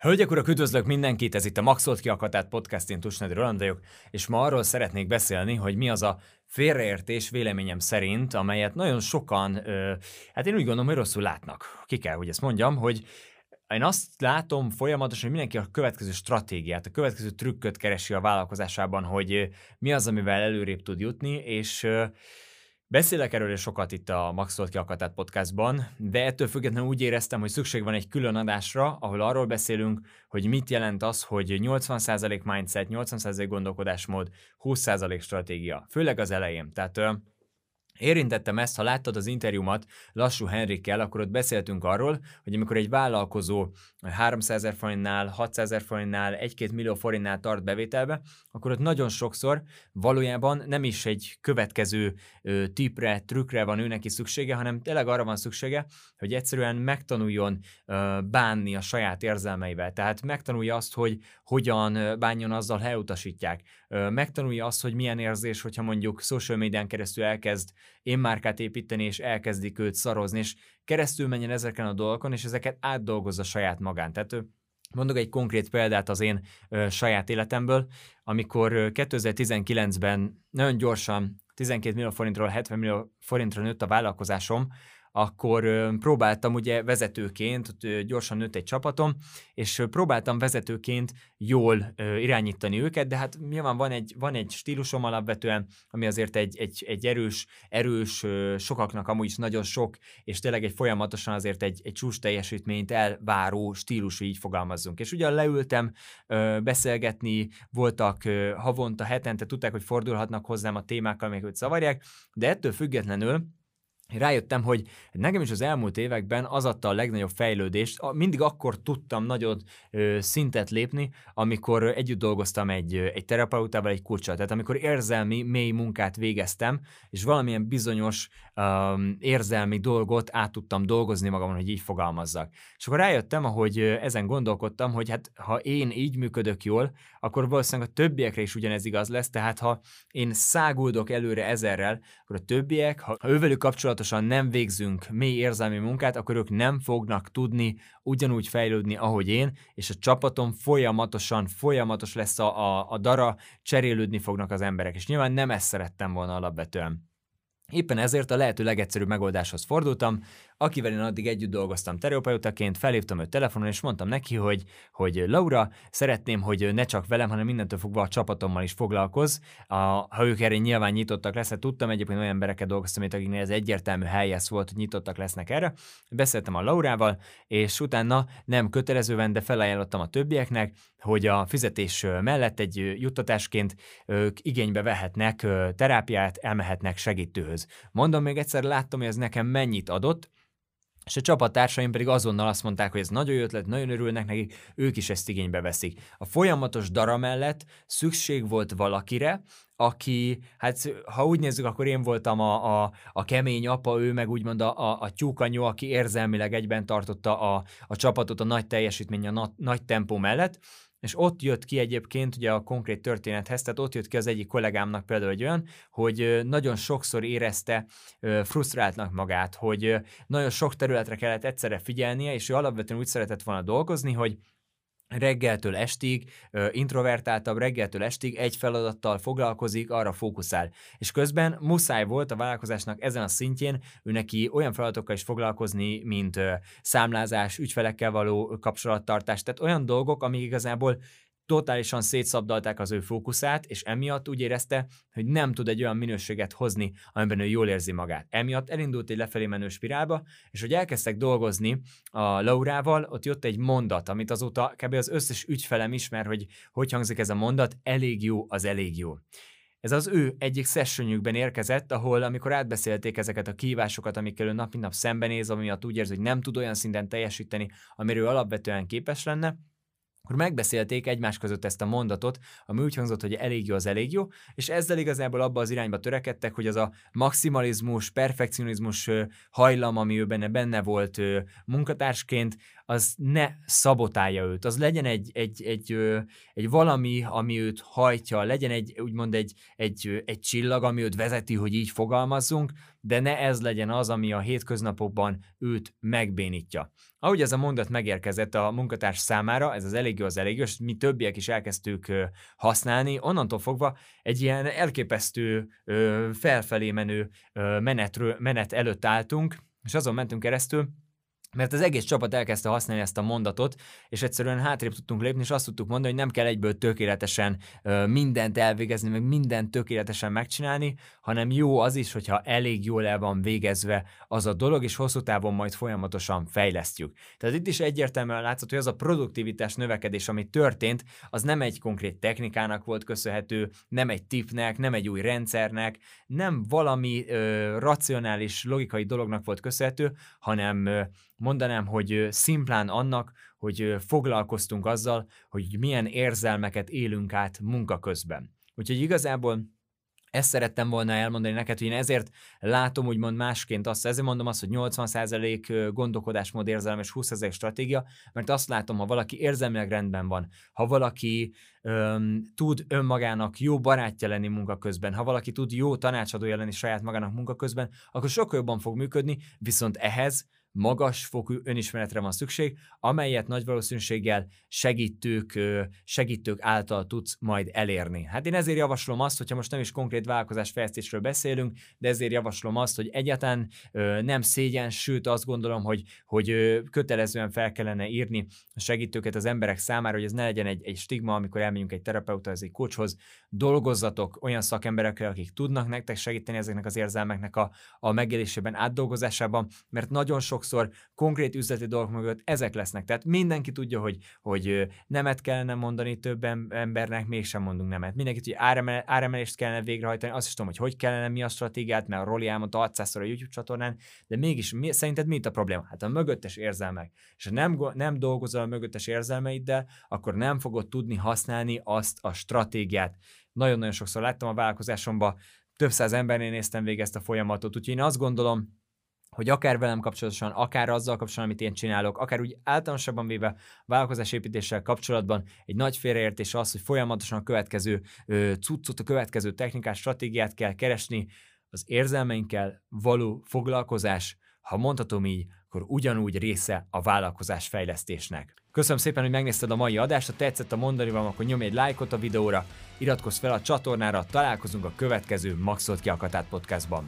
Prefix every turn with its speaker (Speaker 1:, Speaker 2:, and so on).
Speaker 1: Hölgyek, urak, üdvözlök mindenkit, ez itt a Maxolt kiakatát podcast, én Tusnedi Roland vagyok, és ma arról szeretnék beszélni, hogy mi az a félreértés véleményem szerint, amelyet nagyon sokan, ö, hát én úgy gondolom, hogy rosszul látnak. Ki kell, hogy ezt mondjam, hogy én azt látom folyamatosan, hogy mindenki a következő stratégiát, a következő trükköt keresi a vállalkozásában, hogy mi az, amivel előrébb tud jutni, és Beszélek erről is sokat itt a Maxolt ki podcastban, de ettől függetlenül úgy éreztem, hogy szükség van egy külön adásra, ahol arról beszélünk, hogy mit jelent az, hogy 80% mindset, 80% gondolkodásmód, 20% stratégia. Főleg az elején. Tehát Érintettem ezt, ha láttad az interjúmat Lassú Henrikkel, akkor ott beszéltünk arról, hogy amikor egy vállalkozó 300 ezer forintnál, 600 ezer forintnál, 1-2 millió forintnál tart bevételbe, akkor ott nagyon sokszor valójában nem is egy következő ö, tipre, trükkre van ő neki szüksége, hanem tényleg arra van szüksége, hogy egyszerűen megtanuljon ö, bánni a saját érzelmeivel. Tehát megtanulja azt, hogy hogyan bánjon azzal, ha elutasítják. Megtanulja azt, hogy milyen érzés, hogyha mondjuk social médián keresztül elkezd én márkát építeni, és elkezdik őt szarozni, és keresztül menjen ezeken a dolgokon, és ezeket átdolgozza saját magán. Tehát Mondok egy konkrét példát az én saját életemből, amikor 2019-ben nagyon gyorsan 12 millió forintról 70 millió forintra nőtt a vállalkozásom, akkor próbáltam ugye vezetőként, gyorsan nőtt egy csapatom, és próbáltam vezetőként jól irányítani őket, de hát nyilván van egy, van egy stílusom alapvetően, ami azért egy, egy, egy erős, erős, sokaknak amúgy is nagyon sok, és tényleg egy folyamatosan azért egy, egy csúcs teljesítményt elváró stílusú, így fogalmazzunk. És ugye leültem beszélgetni, voltak havonta, hetente, tudták, hogy fordulhatnak hozzám a témákkal, még őt szavarják, de ettől függetlenül rájöttem, hogy nekem is az elmúlt években az adta a legnagyobb fejlődést, mindig akkor tudtam nagyot ö, szintet lépni, amikor együtt dolgoztam egy, egy terapeutával, egy kulcsal. Tehát amikor érzelmi, mély munkát végeztem, és valamilyen bizonyos ö, érzelmi dolgot át tudtam dolgozni magamon, hogy így fogalmazzak. És akkor rájöttem, ahogy ezen gondolkodtam, hogy hát ha én így működök jól, akkor valószínűleg a többiekre is ugyanez igaz lesz, tehát ha én száguldok előre ezerrel, akkor a többiek, ha ővelük kapcsolat folyamatosan nem végzünk mély érzelmi munkát, akkor ők nem fognak tudni ugyanúgy fejlődni, ahogy én, és a csapatom folyamatosan, folyamatos lesz a, a, a dara, cserélődni fognak az emberek, és nyilván nem ezt szerettem volna alapvetően. Éppen ezért a lehető legegyszerűbb megoldáshoz fordultam, akivel én addig együtt dolgoztam terapeutaként, felhívtam őt telefonon, és mondtam neki, hogy, hogy Laura, szeretném, hogy ne csak velem, hanem mindentől fogva a csapatommal is foglalkoz. A, ha ők erre nyilván nyitottak lesznek, tudtam egyébként olyan embereket dolgoztam, akiknél ez egyértelmű helyes volt, hogy nyitottak lesznek erre. Beszéltem a Laurával, és utána nem kötelezően, de felajánlottam a többieknek, hogy a fizetés mellett egy juttatásként ők igénybe vehetnek terápiát, elmehetnek segítőhöz. Mondom még egyszer, láttam, hogy ez nekem mennyit adott, és a csapattársaim pedig azonnal azt mondták, hogy ez nagyon jó ötlet, nagyon örülnek nekik, ők is ezt igénybe veszik. A folyamatos dara mellett szükség volt valakire, aki, hát ha úgy nézzük, akkor én voltam a, a, a kemény apa, ő meg úgymond a, a, a tyúkanyó, aki érzelmileg egyben tartotta a, a csapatot a nagy teljesítmény, a na, nagy tempó mellett, és ott jött ki egyébként ugye a konkrét történethez, tehát ott jött ki az egyik kollégámnak például egy olyan, hogy nagyon sokszor érezte frusztráltnak magát, hogy nagyon sok területre kellett egyszerre figyelnie, és ő alapvetően úgy szeretett volna dolgozni, hogy reggeltől estig, introvertáltabb, reggeltől estig egy feladattal foglalkozik, arra fókuszál. És közben muszáj volt a vállalkozásnak ezen a szintjén ő neki olyan feladatokkal is foglalkozni, mint számlázás, ügyfelekkel való kapcsolattartás, tehát olyan dolgok, amik igazából totálisan szétszabdalták az ő fókuszát, és emiatt úgy érezte, hogy nem tud egy olyan minőséget hozni, amiben ő jól érzi magát. Emiatt elindult egy lefelé menő spirálba, és hogy elkezdtek dolgozni a Laurával, ott jött egy mondat, amit azóta kb. az összes ügyfelem ismer, hogy hogy hangzik ez a mondat, elég jó az elég jó. Ez az ő egyik sessionjükben érkezett, ahol amikor átbeszélték ezeket a kívásokat, amikkel ő nap mint nap szembenéz, ami úgy érzi, hogy nem tud olyan szinten teljesíteni, amiről alapvetően képes lenne, akkor megbeszélték egymás között ezt a mondatot, ami úgy hangzott, hogy elég jó az elég jó, és ezzel igazából abba az irányba törekedtek, hogy az a maximalizmus, perfekcionizmus hajlam, ami ő benne, benne volt munkatársként, az ne szabotálja őt, az legyen egy, egy, egy, egy, valami, ami őt hajtja, legyen egy, úgymond egy, egy, egy csillag, ami őt vezeti, hogy így fogalmazzunk, de ne ez legyen az, ami a hétköznapokban őt megbénítja. Ahogy ez a mondat megérkezett a munkatárs számára, ez az elég jó, az elég jó, és mi többiek is elkezdtük használni, onnantól fogva egy ilyen elképesztő felfelé menő menetről, menet előtt álltunk, és azon mentünk keresztül, mert az egész csapat elkezdte használni ezt a mondatot, és egyszerűen hátrébb tudtunk lépni, és azt tudtuk mondani, hogy nem kell egyből tökéletesen mindent elvégezni, meg mindent tökéletesen megcsinálni, hanem jó az is, hogyha elég jól el van végezve az a dolog, és hosszú távon majd folyamatosan fejlesztjük. Tehát itt is egyértelműen látszott, hogy az a produktivitás növekedés, ami történt, az nem egy konkrét technikának volt köszönhető, nem egy tipnek, nem egy új rendszernek, nem valami ö, racionális, logikai dolognak volt köszönhető, hanem ö, mondanám, hogy szimplán annak, hogy foglalkoztunk azzal, hogy milyen érzelmeket élünk át munka közben. Úgyhogy igazából ezt szerettem volna elmondani neked, hogy én ezért látom úgymond másként azt, ezért mondom azt, hogy 80% gondolkodásmód érzelem és 20% stratégia, mert azt látom, ha valaki érzelmileg rendben van, ha valaki öm, tud önmagának jó barátja lenni munka közben, ha valaki tud jó tanácsadója lenni saját magának munka közben, akkor sokkal jobban fog működni, viszont ehhez magas fokú önismeretre van szükség, amelyet nagy valószínűséggel segítők, segítők által tudsz majd elérni. Hát én ezért javaslom azt, hogyha most nem is konkrét vállalkozás fejlesztésről beszélünk, de ezért javaslom azt, hogy egyáltalán nem szégyen, sőt azt gondolom, hogy, hogy kötelezően fel kellene írni a segítőket az emberek számára, hogy ez ne legyen egy, egy stigma, amikor elmegyünk egy terapeuta, egy coachhoz, dolgozzatok olyan szakemberekkel, akik tudnak nektek segíteni ezeknek az érzelmeknek a, a megélésében, átdolgozásában, mert nagyon sok sokszor konkrét üzleti dolgok mögött ezek lesznek. Tehát mindenki tudja, hogy, hogy nemet kellene mondani több embernek, mégsem mondunk nemet. Mindenki tudja, áremel, áremelést kellene végrehajtani, azt is tudom, hogy hogy kellene, mi a stratégiát, mert a Roli elmondta 600 a YouTube csatornán, de mégis mi, szerinted mi itt a probléma? Hát a mögöttes érzelmek. És ha nem, nem dolgozol a mögöttes érzelmeiddel, akkor nem fogod tudni használni azt a stratégiát. Nagyon-nagyon sokszor láttam a vállalkozásomban, több száz embernél néztem végig a folyamatot, úgyhogy én azt gondolom, hogy akár velem kapcsolatosan, akár azzal kapcsolatban, amit én csinálok, akár úgy általánosabban véve vállalkozásépítéssel kapcsolatban egy nagy félreértés az, hogy folyamatosan a következő ö, cuccot, a következő technikás stratégiát kell keresni, az érzelmeinkkel való foglalkozás, ha mondhatom így, akkor ugyanúgy része a vállalkozás fejlesztésnek. Köszönöm szépen, hogy megnézted a mai adást, ha tetszett a mondani van, akkor nyomj egy lájkot a videóra, iratkozz fel a csatornára, találkozunk a következő Maxolt ki a podcastban.